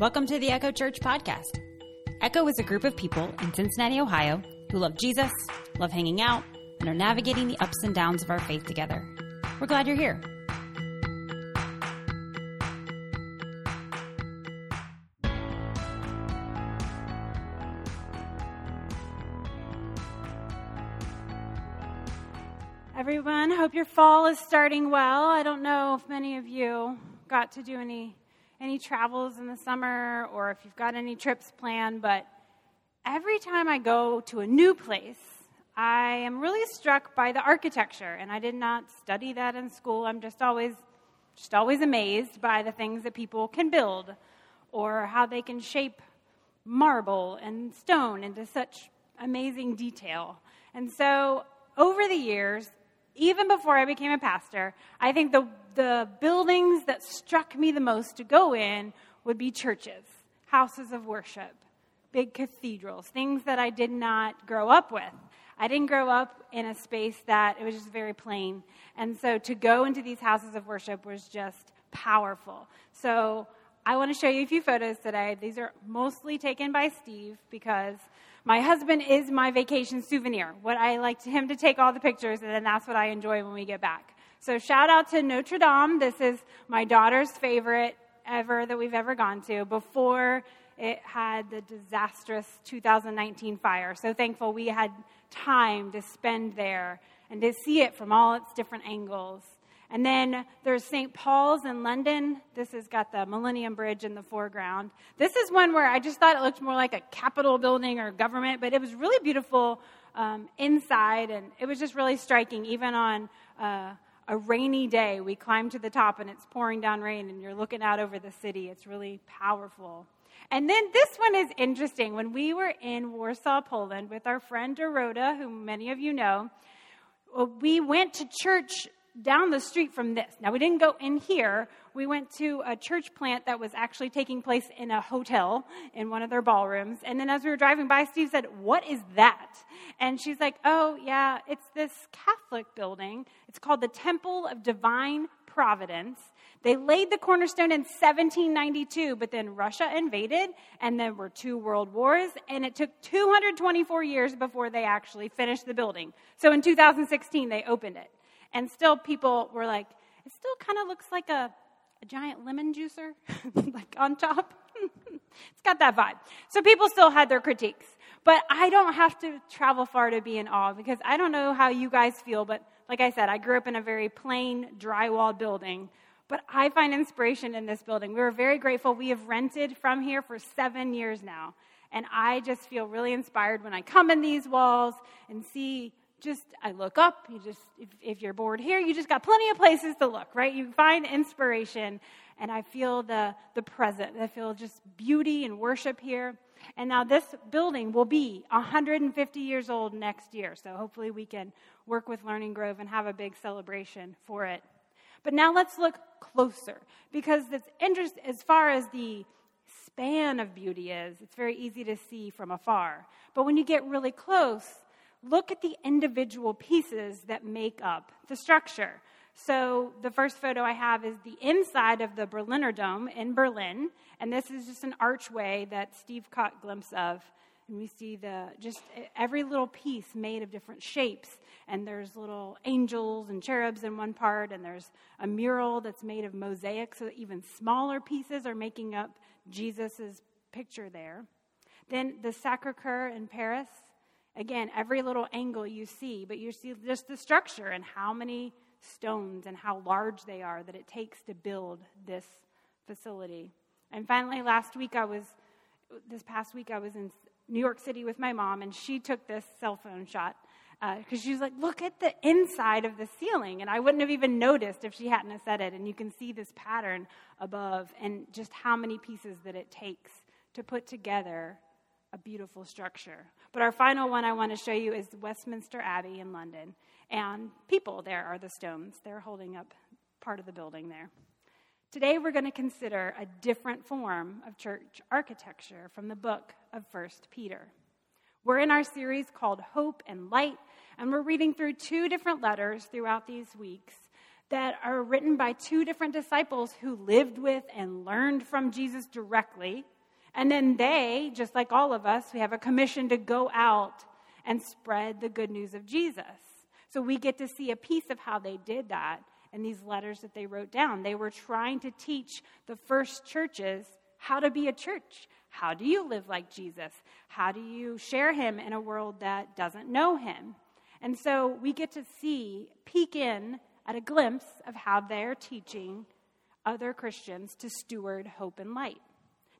Welcome to the Echo Church podcast. Echo is a group of people in Cincinnati, Ohio, who love Jesus, love hanging out, and are navigating the ups and downs of our faith together. We're glad you're here. Everyone, hope your fall is starting well. I don't know if many of you got to do any any travels in the summer or if you've got any trips planned, but every time I go to a new place, I am really struck by the architecture, and I did not study that in school. I'm just always just always amazed by the things that people can build or how they can shape marble and stone into such amazing detail. And so, over the years, even before I became a pastor, I think the, the buildings that struck me the most to go in would be churches, houses of worship, big cathedrals, things that I did not grow up with. I didn't grow up in a space that it was just very plain. And so to go into these houses of worship was just powerful. So I want to show you a few photos today. These are mostly taken by Steve because my husband is my vacation souvenir. What I like him to take all the pictures, and then that's what I enjoy when we get back. So shout out to Notre Dame. This is my daughter's favorite ever that we've ever gone to before it had the disastrous 2019 fire. So thankful we had time to spend there and to see it from all its different angles. And then there's St. Paul's in London. This has got the Millennium Bridge in the foreground. This is one where I just thought it looked more like a Capitol building or government, but it was really beautiful um, inside, and it was just really striking, even on uh, a rainy day. We climbed to the top, and it's pouring down rain, and you're looking out over the city. It's really powerful. And then this one is interesting. When we were in Warsaw, Poland, with our friend Dorota, who many of you know, we went to church down the street from this. Now, we didn't go in here. We went to a church plant that was actually taking place in a hotel in one of their ballrooms. And then as we were driving by, Steve said, What is that? And she's like, Oh, yeah, it's this Catholic building. It's called the Temple of Divine Providence. They laid the cornerstone in 1792, but then Russia invaded, and there were two world wars, and it took 224 years before they actually finished the building. So in 2016, they opened it. And still, people were like, it still kind of looks like a, a giant lemon juicer, like on top. it's got that vibe. So people still had their critiques. But I don't have to travel far to be in awe because I don't know how you guys feel, but like I said, I grew up in a very plain, drywall building. But I find inspiration in this building. We were very grateful. We have rented from here for seven years now. And I just feel really inspired when I come in these walls and see just I look up. You just if, if, you're bored here, you just got plenty of places to look, right? You find inspiration, and I feel the the present. I feel just beauty and worship here. And now this building will be 150 years old next year, so hopefully we can work with Learning Grove and have a big celebration for it. But now let's look closer because it's interest as far as the span of beauty is. It's very easy to see from afar, but when you get really close look at the individual pieces that make up the structure. So, the first photo I have is the inside of the Berliner Dom in Berlin. And this is just an archway that Steve caught glimpse of. And we see the just every little piece made of different shapes. And there's little angels and cherubs in one part, and there's a mural that's made of mosaic, so even smaller pieces are making up Jesus' picture there. Then the Sacre Coeur in Paris, Again, every little angle you see, but you see just the structure and how many stones and how large they are that it takes to build this facility. And finally, last week I was, this past week I was in New York City with my mom, and she took this cell phone shot because uh, she was like, "Look at the inside of the ceiling," and I wouldn't have even noticed if she hadn't have said it. And you can see this pattern above, and just how many pieces that it takes to put together a beautiful structure. But our final one I want to show you is Westminster Abbey in London. And people there are the stones. They're holding up part of the building there. Today we're going to consider a different form of church architecture from the book of 1 Peter. We're in our series called Hope and Light, and we're reading through two different letters throughout these weeks that are written by two different disciples who lived with and learned from Jesus directly. And then they, just like all of us, we have a commission to go out and spread the good news of Jesus. So we get to see a piece of how they did that in these letters that they wrote down. They were trying to teach the first churches how to be a church. How do you live like Jesus? How do you share him in a world that doesn't know him? And so we get to see, peek in at a glimpse of how they're teaching other Christians to steward hope and light.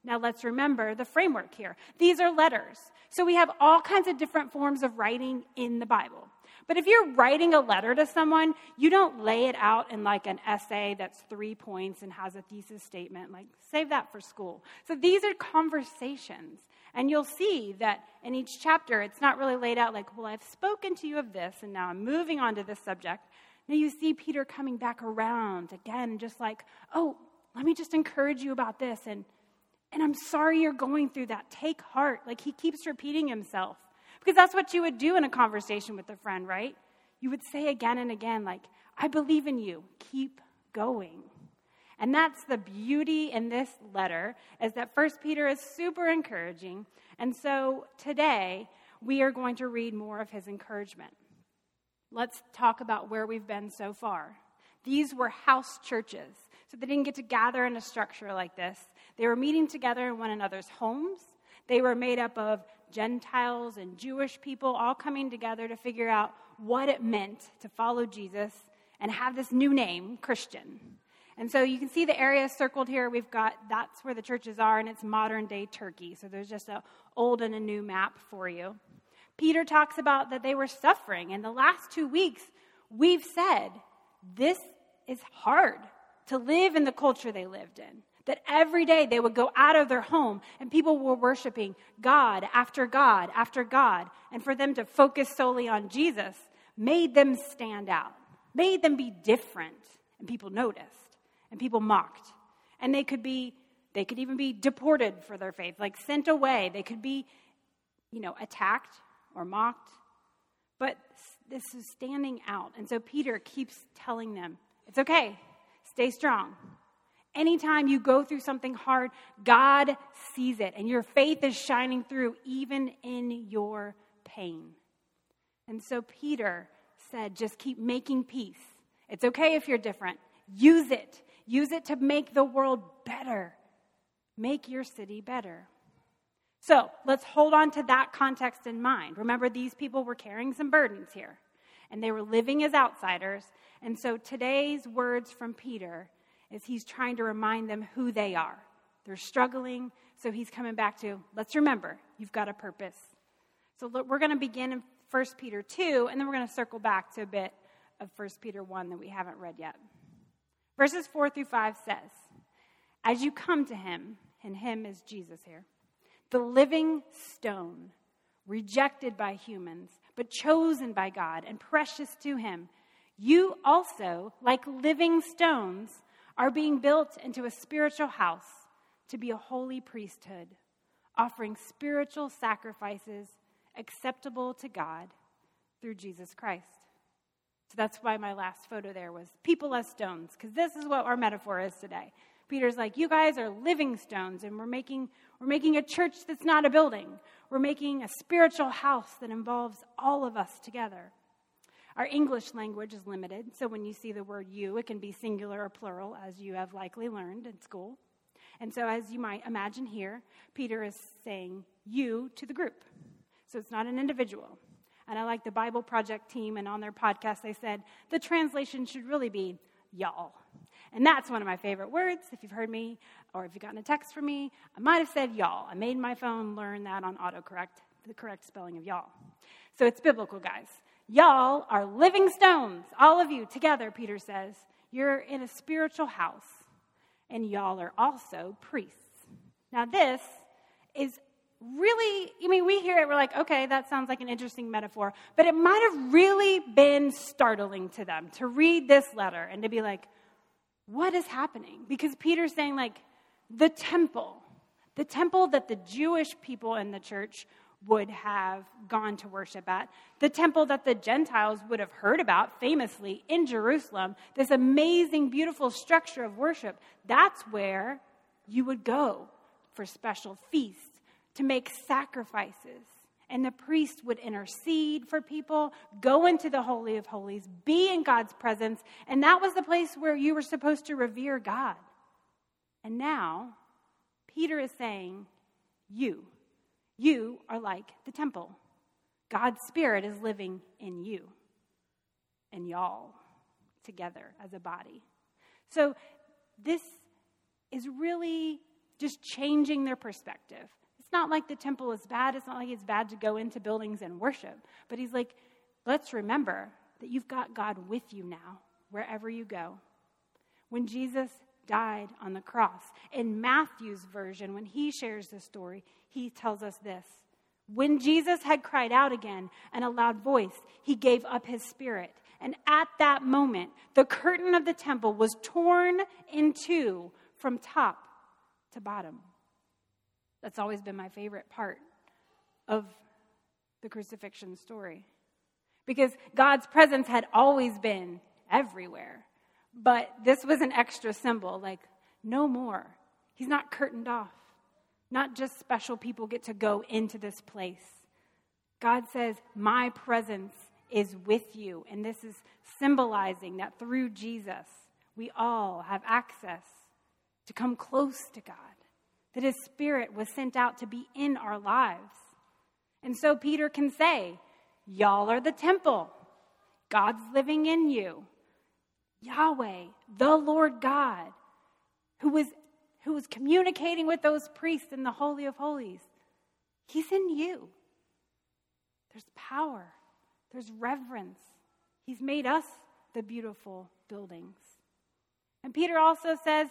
Now let's remember the framework here. These are letters. So we have all kinds of different forms of writing in the Bible. But if you're writing a letter to someone, you don't lay it out in like an essay that's three points and has a thesis statement. Like, save that for school. So these are conversations. And you'll see that in each chapter, it's not really laid out like, well, I've spoken to you of this, and now I'm moving on to this subject. Now you see Peter coming back around again, just like, oh, let me just encourage you about this. And, and I'm sorry you're going through that. Take heart. Like he keeps repeating himself. Because that's what you would do in a conversation with a friend, right? You would say again and again, like, I believe in you. Keep going. And that's the beauty in this letter, is that First Peter is super encouraging. And so today, we are going to read more of his encouragement. Let's talk about where we've been so far. These were house churches. So they didn't get to gather in a structure like this. They were meeting together in one another's homes. They were made up of Gentiles and Jewish people all coming together to figure out what it meant to follow Jesus and have this new name, Christian. And so you can see the area circled here. We've got that's where the churches are, and it's modern day Turkey. So there's just an old and a new map for you. Peter talks about that they were suffering. In the last two weeks, we've said this is hard to live in the culture they lived in. That every day they would go out of their home and people were worshiping God after God after God. And for them to focus solely on Jesus made them stand out, made them be different. And people noticed and people mocked. And they could be, they could even be deported for their faith, like sent away. They could be, you know, attacked or mocked. But this is standing out. And so Peter keeps telling them, it's okay, stay strong. Anytime you go through something hard, God sees it, and your faith is shining through even in your pain. And so Peter said, just keep making peace. It's okay if you're different. Use it. Use it to make the world better. Make your city better. So let's hold on to that context in mind. Remember, these people were carrying some burdens here, and they were living as outsiders. And so today's words from Peter is he's trying to remind them who they are. They're struggling, so he's coming back to let's remember, you've got a purpose. So look, we're going to begin in 1 Peter 2, and then we're going to circle back to a bit of 1 Peter 1 that we haven't read yet. Verses 4 through 5 says, As you come to him, and him is Jesus here, the living stone, rejected by humans, but chosen by God and precious to him, you also, like living stones, are being built into a spiritual house to be a holy priesthood, offering spiritual sacrifices acceptable to God through Jesus Christ. So that's why my last photo there was people as stones, because this is what our metaphor is today. Peter's like, you guys are living stones, and we're making, we're making a church that's not a building. We're making a spiritual house that involves all of us together. Our English language is limited, so when you see the word you, it can be singular or plural, as you have likely learned in school. And so, as you might imagine here, Peter is saying you to the group. So it's not an individual. And I like the Bible Project team, and on their podcast, they said the translation should really be y'all. And that's one of my favorite words. If you've heard me or if you've gotten a text from me, I might have said y'all. I made my phone learn that on autocorrect, the correct spelling of y'all. So it's biblical, guys. Y'all are living stones, all of you together, Peter says. You're in a spiritual house, and y'all are also priests. Now, this is really, I mean, we hear it, we're like, okay, that sounds like an interesting metaphor, but it might have really been startling to them to read this letter and to be like, what is happening? Because Peter's saying, like, the temple, the temple that the Jewish people in the church would have gone to worship at, the temple that the Gentiles would have heard about famously in Jerusalem, this amazing, beautiful structure of worship, that's where you would go for special feasts, to make sacrifices. And the priest would intercede for people, go into the Holy of Holies, be in God's presence, and that was the place where you were supposed to revere God. And now, Peter is saying, You, you are like the temple. God's Spirit is living in you and y'all together as a body. So, this is really just changing their perspective. It's not like the temple is bad. It's not like it's bad to go into buildings and worship. But he's like, let's remember that you've got God with you now, wherever you go. When Jesus died on the cross, in Matthew's version, when he shares the story, he tells us this. When Jesus had cried out again in a loud voice, he gave up his spirit. And at that moment, the curtain of the temple was torn in two from top to bottom. That's always been my favorite part of the crucifixion story. Because God's presence had always been everywhere. But this was an extra symbol like, no more. He's not curtained off. Not just special people get to go into this place. God says, My presence is with you. And this is symbolizing that through Jesus, we all have access to come close to God, that His Spirit was sent out to be in our lives. And so Peter can say, Y'all are the temple, God's living in you. Yahweh, the Lord God, who was, who was communicating with those priests in the Holy of Holies, He's in you. There's power, there's reverence. He's made us the beautiful buildings. And Peter also says,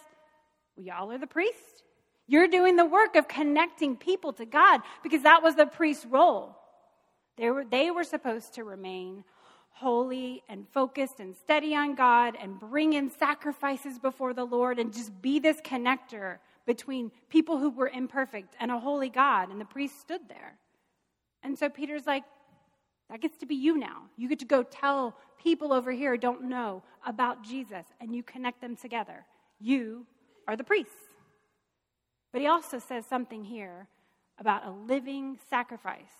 well, y'all are the priest. You're doing the work of connecting people to God because that was the priest's role. They were, they were supposed to remain holy and focused and steady on God and bring in sacrifices before the Lord and just be this connector between people who were imperfect and a holy God. And the priest stood there. And so Peter's like, that gets to be you now. You get to go tell people over here don't know about Jesus and you connect them together. You are the priest. But he also says something here about a living sacrifice.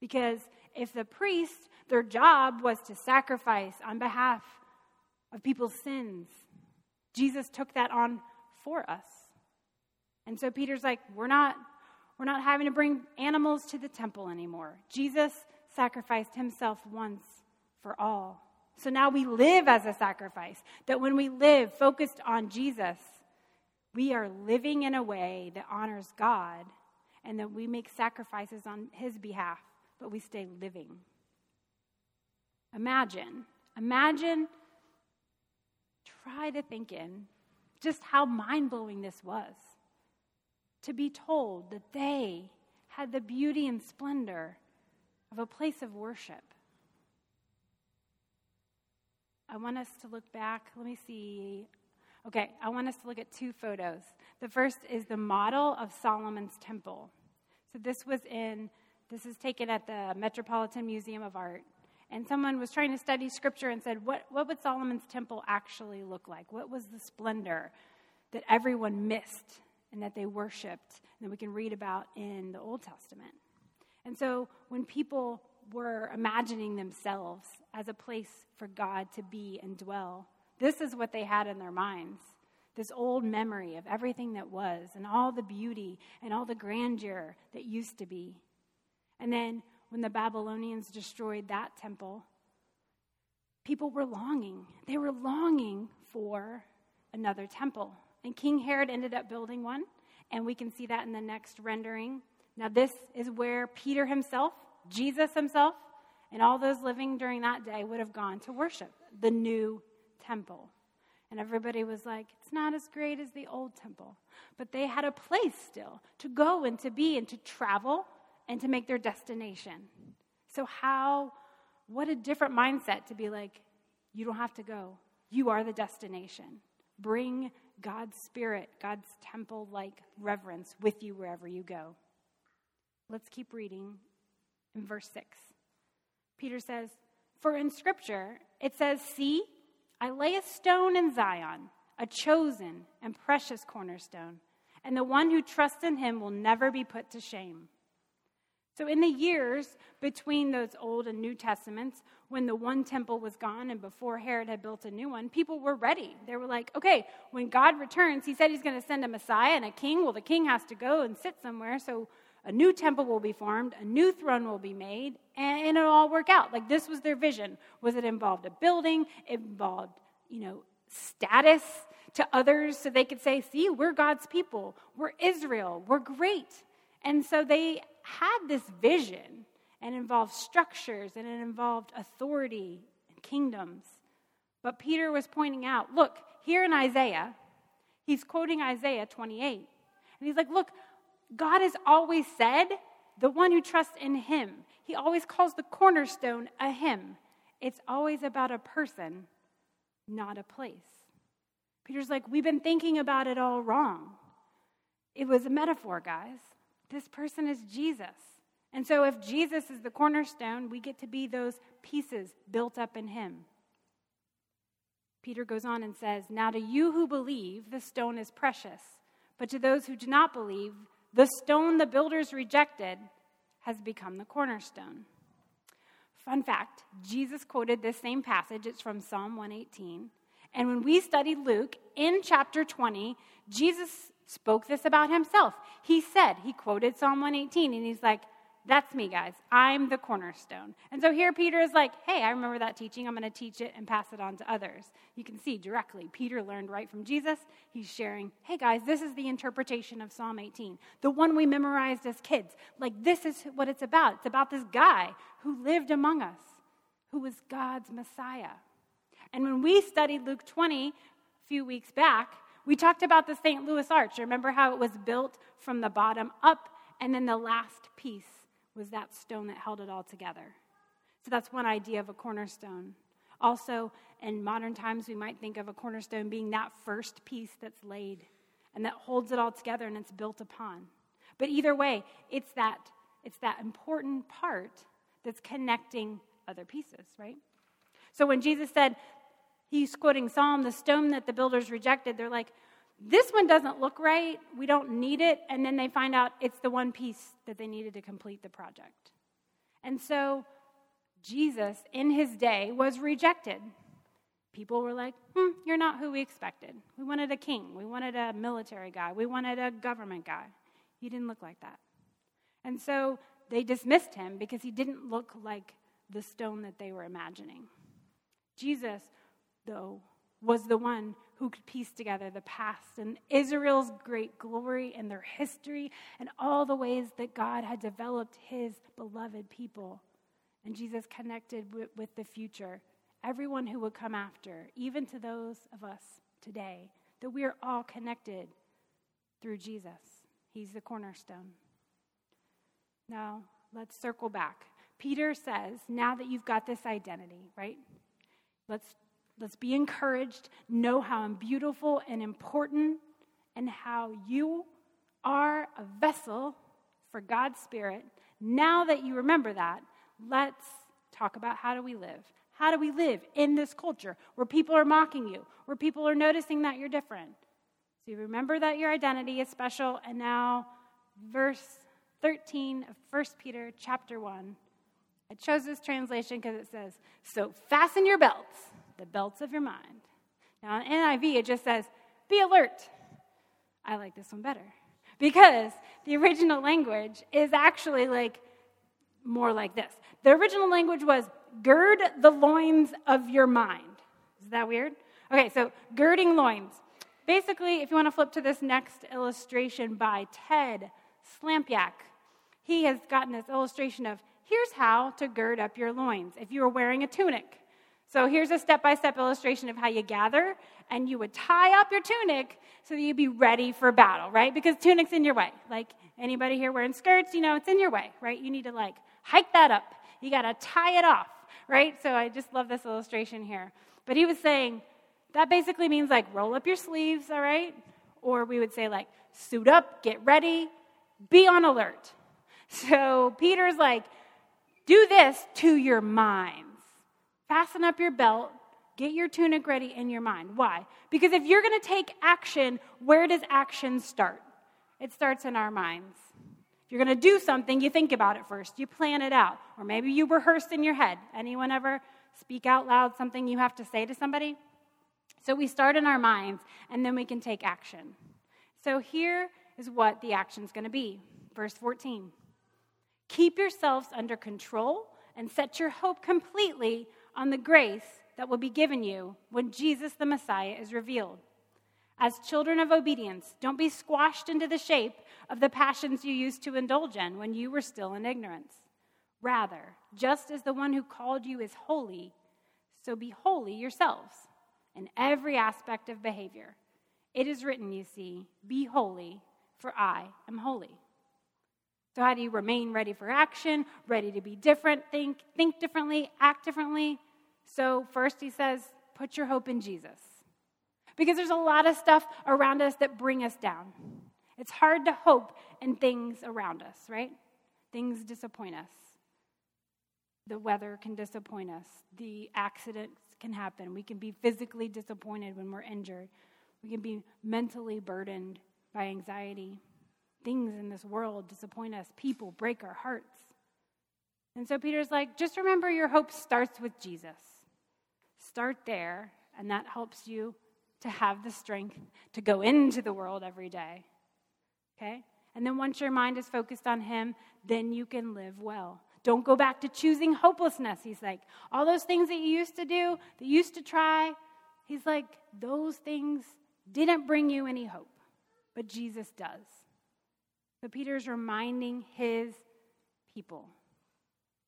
Because if the priests, their job was to sacrifice on behalf of people's sins, Jesus took that on for us. And so Peter's like, we're not, we're not having to bring animals to the temple anymore. Jesus sacrificed himself once for all. So now we live as a sacrifice. That when we live focused on Jesus, we are living in a way that honors God and that we make sacrifices on his behalf, but we stay living. Imagine, imagine, try to think in just how mind blowing this was to be told that they had the beauty and splendor of a place of worship. I want us to look back. Let me see. Okay, I want us to look at two photos. The first is the model of Solomon's temple. So this was in, this is taken at the Metropolitan Museum of Art. And someone was trying to study scripture and said, what, what would Solomon's temple actually look like? What was the splendor that everyone missed and that they worshiped and that we can read about in the Old Testament? And so when people were imagining themselves as a place for God to be and dwell, this is what they had in their minds this old memory of everything that was and all the beauty and all the grandeur that used to be. And then when the Babylonians destroyed that temple, people were longing. They were longing for another temple. And King Herod ended up building one, and we can see that in the next rendering. Now, this is where Peter himself, Jesus himself, and all those living during that day would have gone to worship the new temple. And everybody was like, it's not as great as the old temple. But they had a place still to go and to be and to travel and to make their destination. So, how, what a different mindset to be like, you don't have to go. You are the destination. Bring God's spirit, God's temple like reverence with you wherever you go. Let's keep reading in verse 6. Peter says, For in Scripture it says, See, I lay a stone in Zion, a chosen and precious cornerstone, and the one who trusts in him will never be put to shame. So, in the years between those Old and New Testaments, when the one temple was gone and before Herod had built a new one, people were ready. They were like, okay, when God returns, he said he's going to send a Messiah and a king. Well, the king has to go and sit somewhere. So, a new temple will be formed, a new throne will be made, and it'll all work out. Like this was their vision. Was it involved a building? It involved, you know, status to others so they could say, see, we're God's people. We're Israel. We're great. And so they had this vision and involved structures and it involved authority and kingdoms. But Peter was pointing out look, here in Isaiah, he's quoting Isaiah 28. And he's like, look, God has always said, the one who trusts in him. He always calls the cornerstone a him. It's always about a person, not a place. Peter's like, we've been thinking about it all wrong. It was a metaphor, guys. This person is Jesus. And so, if Jesus is the cornerstone, we get to be those pieces built up in him. Peter goes on and says, Now to you who believe, the stone is precious. But to those who do not believe, the stone the builders rejected has become the cornerstone. Fun fact Jesus quoted this same passage. It's from Psalm 118. And when we studied Luke in chapter 20, Jesus spoke this about himself. He said, he quoted Psalm 118, and he's like, that's me, guys. I'm the cornerstone. And so here Peter is like, hey, I remember that teaching. I'm going to teach it and pass it on to others. You can see directly, Peter learned right from Jesus. He's sharing, hey, guys, this is the interpretation of Psalm 18, the one we memorized as kids. Like, this is what it's about. It's about this guy who lived among us, who was God's Messiah. And when we studied Luke 20 a few weeks back, we talked about the St. Louis Arch. Remember how it was built from the bottom up, and then the last piece was that stone that held it all together. So that's one idea of a cornerstone. Also, in modern times, we might think of a cornerstone being that first piece that's laid and that holds it all together and it's built upon. But either way, it's that, it's that important part that's connecting other pieces, right? So when Jesus said, he's quoting Psalm, the stone that the builders rejected, they're like, this one doesn't look right. We don't need it. And then they find out it's the one piece that they needed to complete the project. And so Jesus, in his day, was rejected. People were like, hmm, you're not who we expected. We wanted a king. We wanted a military guy. We wanted a government guy. He didn't look like that. And so they dismissed him because he didn't look like the stone that they were imagining. Jesus though, was the one who could piece together the past and Israel's great glory and their history and all the ways that God had developed his beloved people. And Jesus connected with, the future, everyone who would come after, even to those of us today, that we are all connected through Jesus. He's the cornerstone. Now, let's circle back. Peter says, now that you've got this identity, right? Let's Let's be encouraged. Know how beautiful and important and how you are a vessel for God's Spirit. Now that you remember that, let's talk about how do we live? How do we live in this culture where people are mocking you, where people are noticing that you're different? So you remember that your identity is special, and now verse 13 of 1 Peter chapter 1. I chose this translation because it says, So fasten your belts the belts of your mind. Now, in NIV, it just says, be alert. I like this one better because the original language is actually like more like this. The original language was gird the loins of your mind. Is that weird? Okay, so girding loins. Basically, if you want to flip to this next illustration by Ted Slampyak, he has gotten this illustration of here's how to gird up your loins if you are wearing a tunic. So here's a step by step illustration of how you gather, and you would tie up your tunic so that you'd be ready for battle, right? Because tunic's in your way. Like anybody here wearing skirts, you know, it's in your way, right? You need to like hike that up. You got to tie it off, right? So I just love this illustration here. But he was saying that basically means like roll up your sleeves, all right? Or we would say like suit up, get ready, be on alert. So Peter's like, do this to your minds. Fasten up your belt, get your tunic ready in your mind. Why? Because if you're going to take action, where does action start? It starts in our minds. If you're going to do something, you think about it first. You plan it out. Or maybe you rehearse in your head. Anyone ever speak out loud something you have to say to somebody? So we start in our minds and then we can take action. So here is what the action is going to be. Verse 14 Keep yourselves under control and set your hope completely on the grace that will be given you when Jesus the Messiah is revealed. As children of obedience, don't be squashed into the shape of the passions you used to indulge in when you were still in ignorance. Rather, just as the one who called you is holy, so be holy yourselves in every aspect of behavior. It is written, you see, be holy, for I am holy. So, how do you remain ready for action, ready to be different, think, think differently, act differently? So, first he says, put your hope in Jesus. Because there's a lot of stuff around us that bring us down. It's hard to hope in things around us, right? Things disappoint us. The weather can disappoint us. The accidents can happen. We can be physically disappointed when we're injured. We can be mentally burdened by anxiety. Things in this world disappoint us. People break our hearts. And so Peter's like, just remember your hope starts with Jesus. Start there, and that helps you to have the strength to go into the world every day. Okay? And then once your mind is focused on Him, then you can live well. Don't go back to choosing hopelessness. He's like, all those things that you used to do, that you used to try, he's like, those things didn't bring you any hope, but Jesus does. So Peter's reminding his people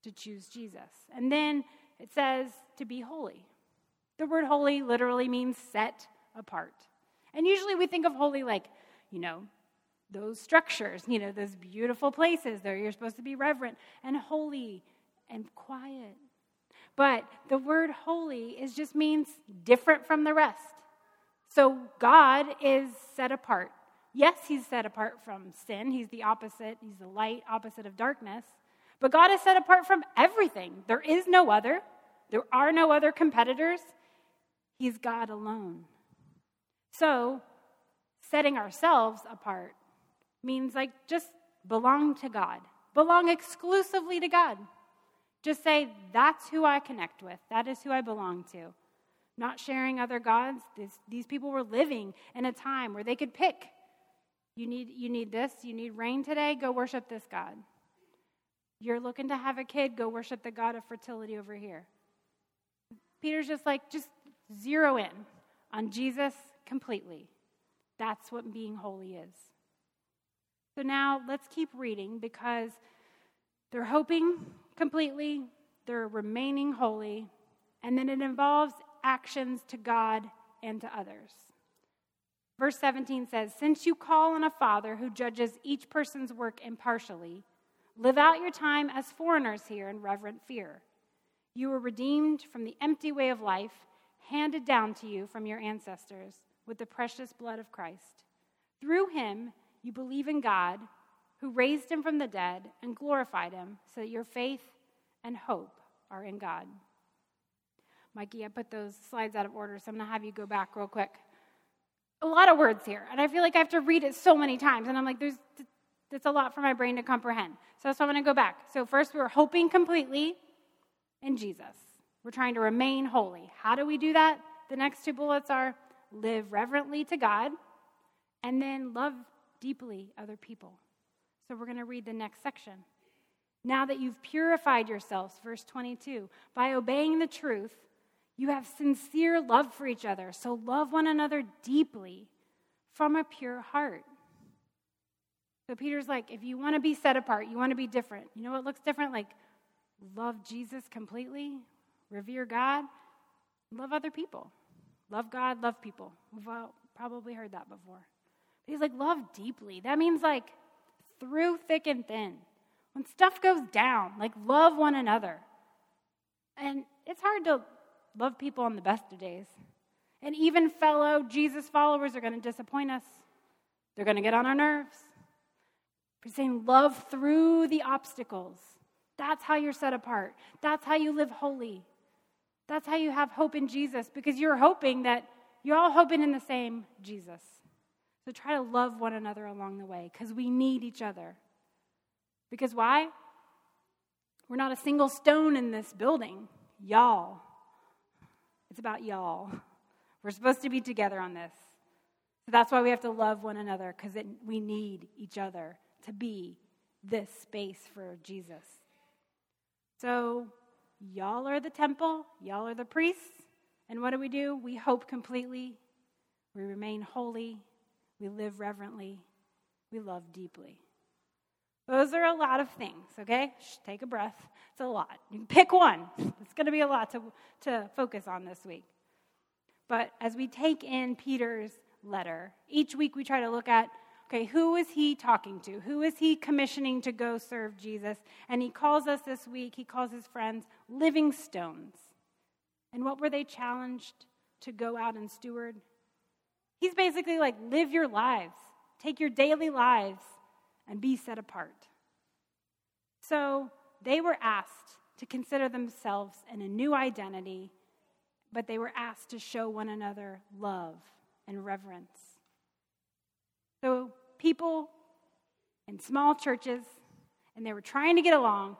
to choose Jesus. And then it says to be holy. The word holy literally means set apart. And usually we think of holy like, you know, those structures, you know, those beautiful places that you're supposed to be reverent and holy and quiet. But the word holy is just means different from the rest. So God is set apart. Yes, he's set apart from sin. He's the opposite. He's the light opposite of darkness. But God is set apart from everything. There is no other. There are no other competitors. He's God alone. So, setting ourselves apart means like just belong to God, belong exclusively to God. Just say, that's who I connect with, that is who I belong to. Not sharing other gods. This, these people were living in a time where they could pick. You need, you need this, you need rain today, go worship this God. You're looking to have a kid, go worship the God of fertility over here. Peter's just like, just zero in on Jesus completely. That's what being holy is. So now let's keep reading because they're hoping completely, they're remaining holy, and then it involves actions to God and to others. Verse 17 says, Since you call on a Father who judges each person's work impartially, live out your time as foreigners here in reverent fear. You were redeemed from the empty way of life handed down to you from your ancestors with the precious blood of Christ. Through him, you believe in God, who raised him from the dead and glorified him, so that your faith and hope are in God. Mikey, I put those slides out of order, so I'm going to have you go back real quick. A lot of words here, and I feel like I have to read it so many times, and I'm like, there's that's a lot for my brain to comprehend. So that's why I'm going to go back. So first, we we're hoping completely in Jesus. We're trying to remain holy. How do we do that? The next two bullets are live reverently to God, and then love deeply other people. So we're going to read the next section. Now that you've purified yourselves, verse 22, by obeying the truth, you have sincere love for each other. So love one another deeply from a pure heart. So Peter's like, if you want to be set apart, you want to be different. You know what looks different? Like, love Jesus completely, revere God, love other people. Love God, love people. We've probably heard that before. But he's like, love deeply. That means like through thick and thin. When stuff goes down, like love one another. And it's hard to love people on the best of days. And even fellow Jesus followers are going to disappoint us. They're going to get on our nerves. We're saying love through the obstacles. That's how you're set apart. That's how you live holy. That's how you have hope in Jesus because you're hoping that you're all hoping in the same Jesus. So try to love one another along the way because we need each other. Because why? We're not a single stone in this building. Y'all. It's about y'all. We're supposed to be together on this. So that's why we have to love one another because we need each other to be this space for Jesus. So, y'all are the temple, y'all are the priests. And what do we do? We hope completely, we remain holy, we live reverently, we love deeply. Those are a lot of things, okay? Shh, take a breath. It's a lot. You can pick one. It's going to be a lot to, to focus on this week. But as we take in Peter's letter, each week we try to look at okay, who is he talking to? Who is he commissioning to go serve Jesus? And he calls us this week, he calls his friends living stones. And what were they challenged to go out and steward? He's basically like, live your lives, take your daily lives, and be set apart. So they were asked to consider themselves in a new identity, but they were asked to show one another love and reverence. So people in small churches, and they were trying to get along,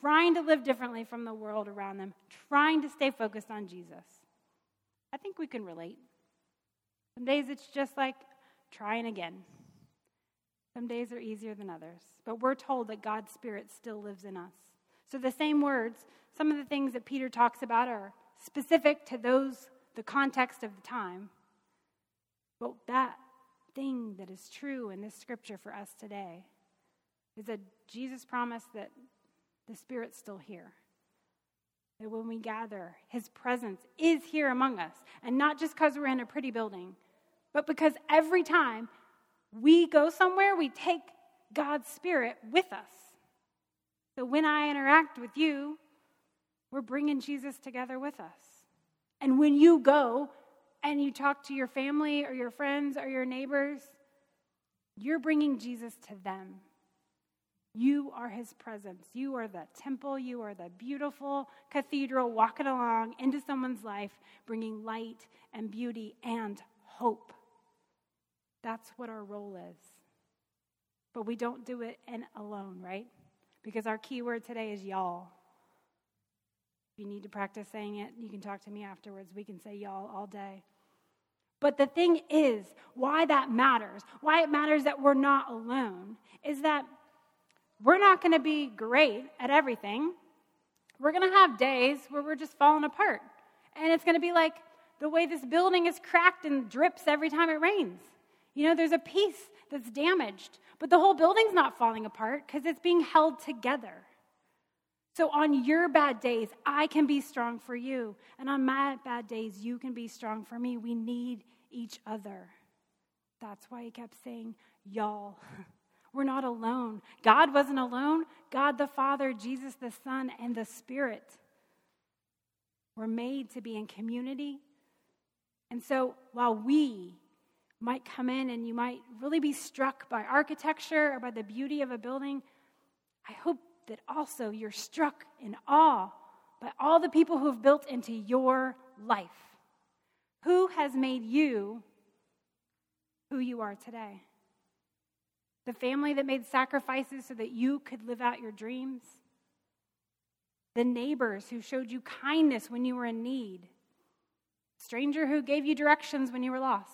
trying to live differently from the world around them, trying to stay focused on Jesus. I think we can relate. Some days it's just like trying again. Some days are easier than others. But we're told that God's Spirit still lives in us. So the same words, some of the things that Peter talks about are specific to those, the context of the time. But that thing that is true in this scripture for us today is that Jesus promised that the Spirit's still here. That when we gather, His presence is here among us. And not just because we're in a pretty building, but because every time we go somewhere, we take God's Spirit with us. So when I interact with you, we're bringing Jesus together with us. And when you go and you talk to your family or your friends or your neighbors, you're bringing Jesus to them. You are his presence. You are the temple. You are the beautiful cathedral walking along into someone's life, bringing light and beauty and hope. That's what our role is. But we don't do it in alone, right? Because our key word today is y'all. If you need to practice saying it, you can talk to me afterwards. We can say y'all all day. But the thing is, why that matters, why it matters that we're not alone, is that we're not going to be great at everything. We're going to have days where we're just falling apart. And it's going to be like the way this building is cracked and drips every time it rains. You know, there's a piece that's damaged, but the whole building's not falling apart because it's being held together. So on your bad days, I can be strong for you. And on my bad days, you can be strong for me. We need each other. That's why he kept saying, y'all. We're not alone. God wasn't alone. God the Father, Jesus the Son, and the Spirit were made to be in community. And so while we might come in and you might really be struck by architecture or by the beauty of a building, I hope that also you're struck in awe by all the people who have built into your life. Who has made you who you are today? The family that made sacrifices so that you could live out your dreams? The neighbors who showed you kindness when you were in need? Stranger who gave you directions when you were lost?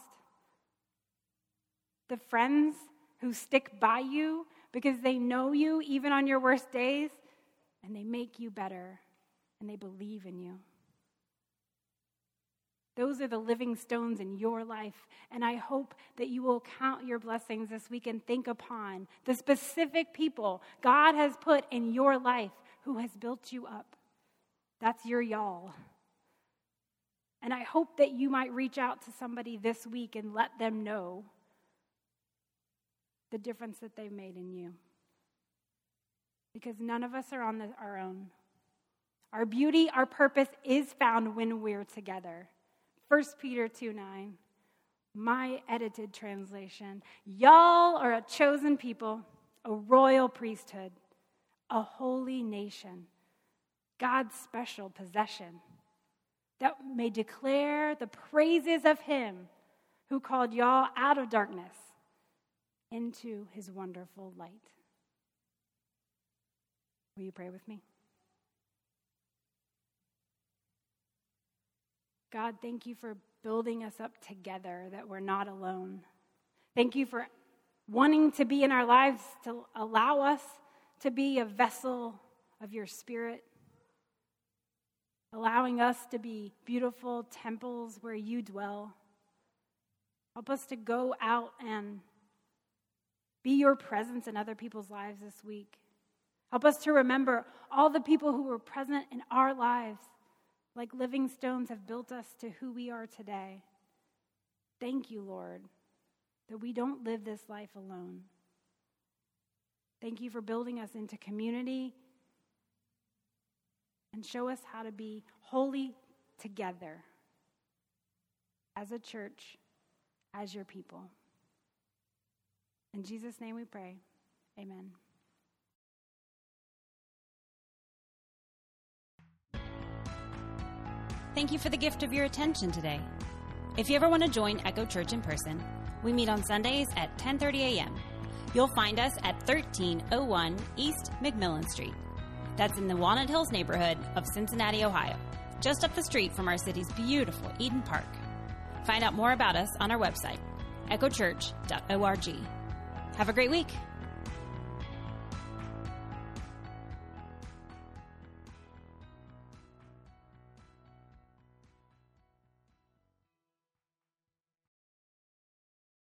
The friends who stick by you because they know you even on your worst days and they make you better and they believe in you. Those are the living stones in your life. And I hope that you will count your blessings this week and think upon the specific people God has put in your life who has built you up. That's your y'all. And I hope that you might reach out to somebody this week and let them know the difference that they've made in you. Because none of us are on the, our own. Our beauty, our purpose is found when we're together. 1 Peter 2 9, my edited translation. Y'all are a chosen people, a royal priesthood, a holy nation, God's special possession, that may declare the praises of him who called y'all out of darkness into his wonderful light. Will you pray with me? God, thank you for building us up together, that we're not alone. Thank you for wanting to be in our lives to allow us to be a vessel of your spirit, allowing us to be beautiful temples where you dwell. Help us to go out and be your presence in other people's lives this week. Help us to remember all the people who were present in our lives like living stones, have built us to who we are today. Thank you, Lord, that we don't live this life alone. Thank you for building us into community and show us how to be holy together as a church, as your people. In Jesus' name we pray. Amen. Thank you for the gift of your attention today. If you ever want to join Echo Church in person, we meet on Sundays at 10:30 a.m. You'll find us at 1301 East McMillan Street. That's in the Walnut Hills neighborhood of Cincinnati, Ohio, just up the street from our city's beautiful Eden Park. Find out more about us on our website, echochurch.org. Have a great week.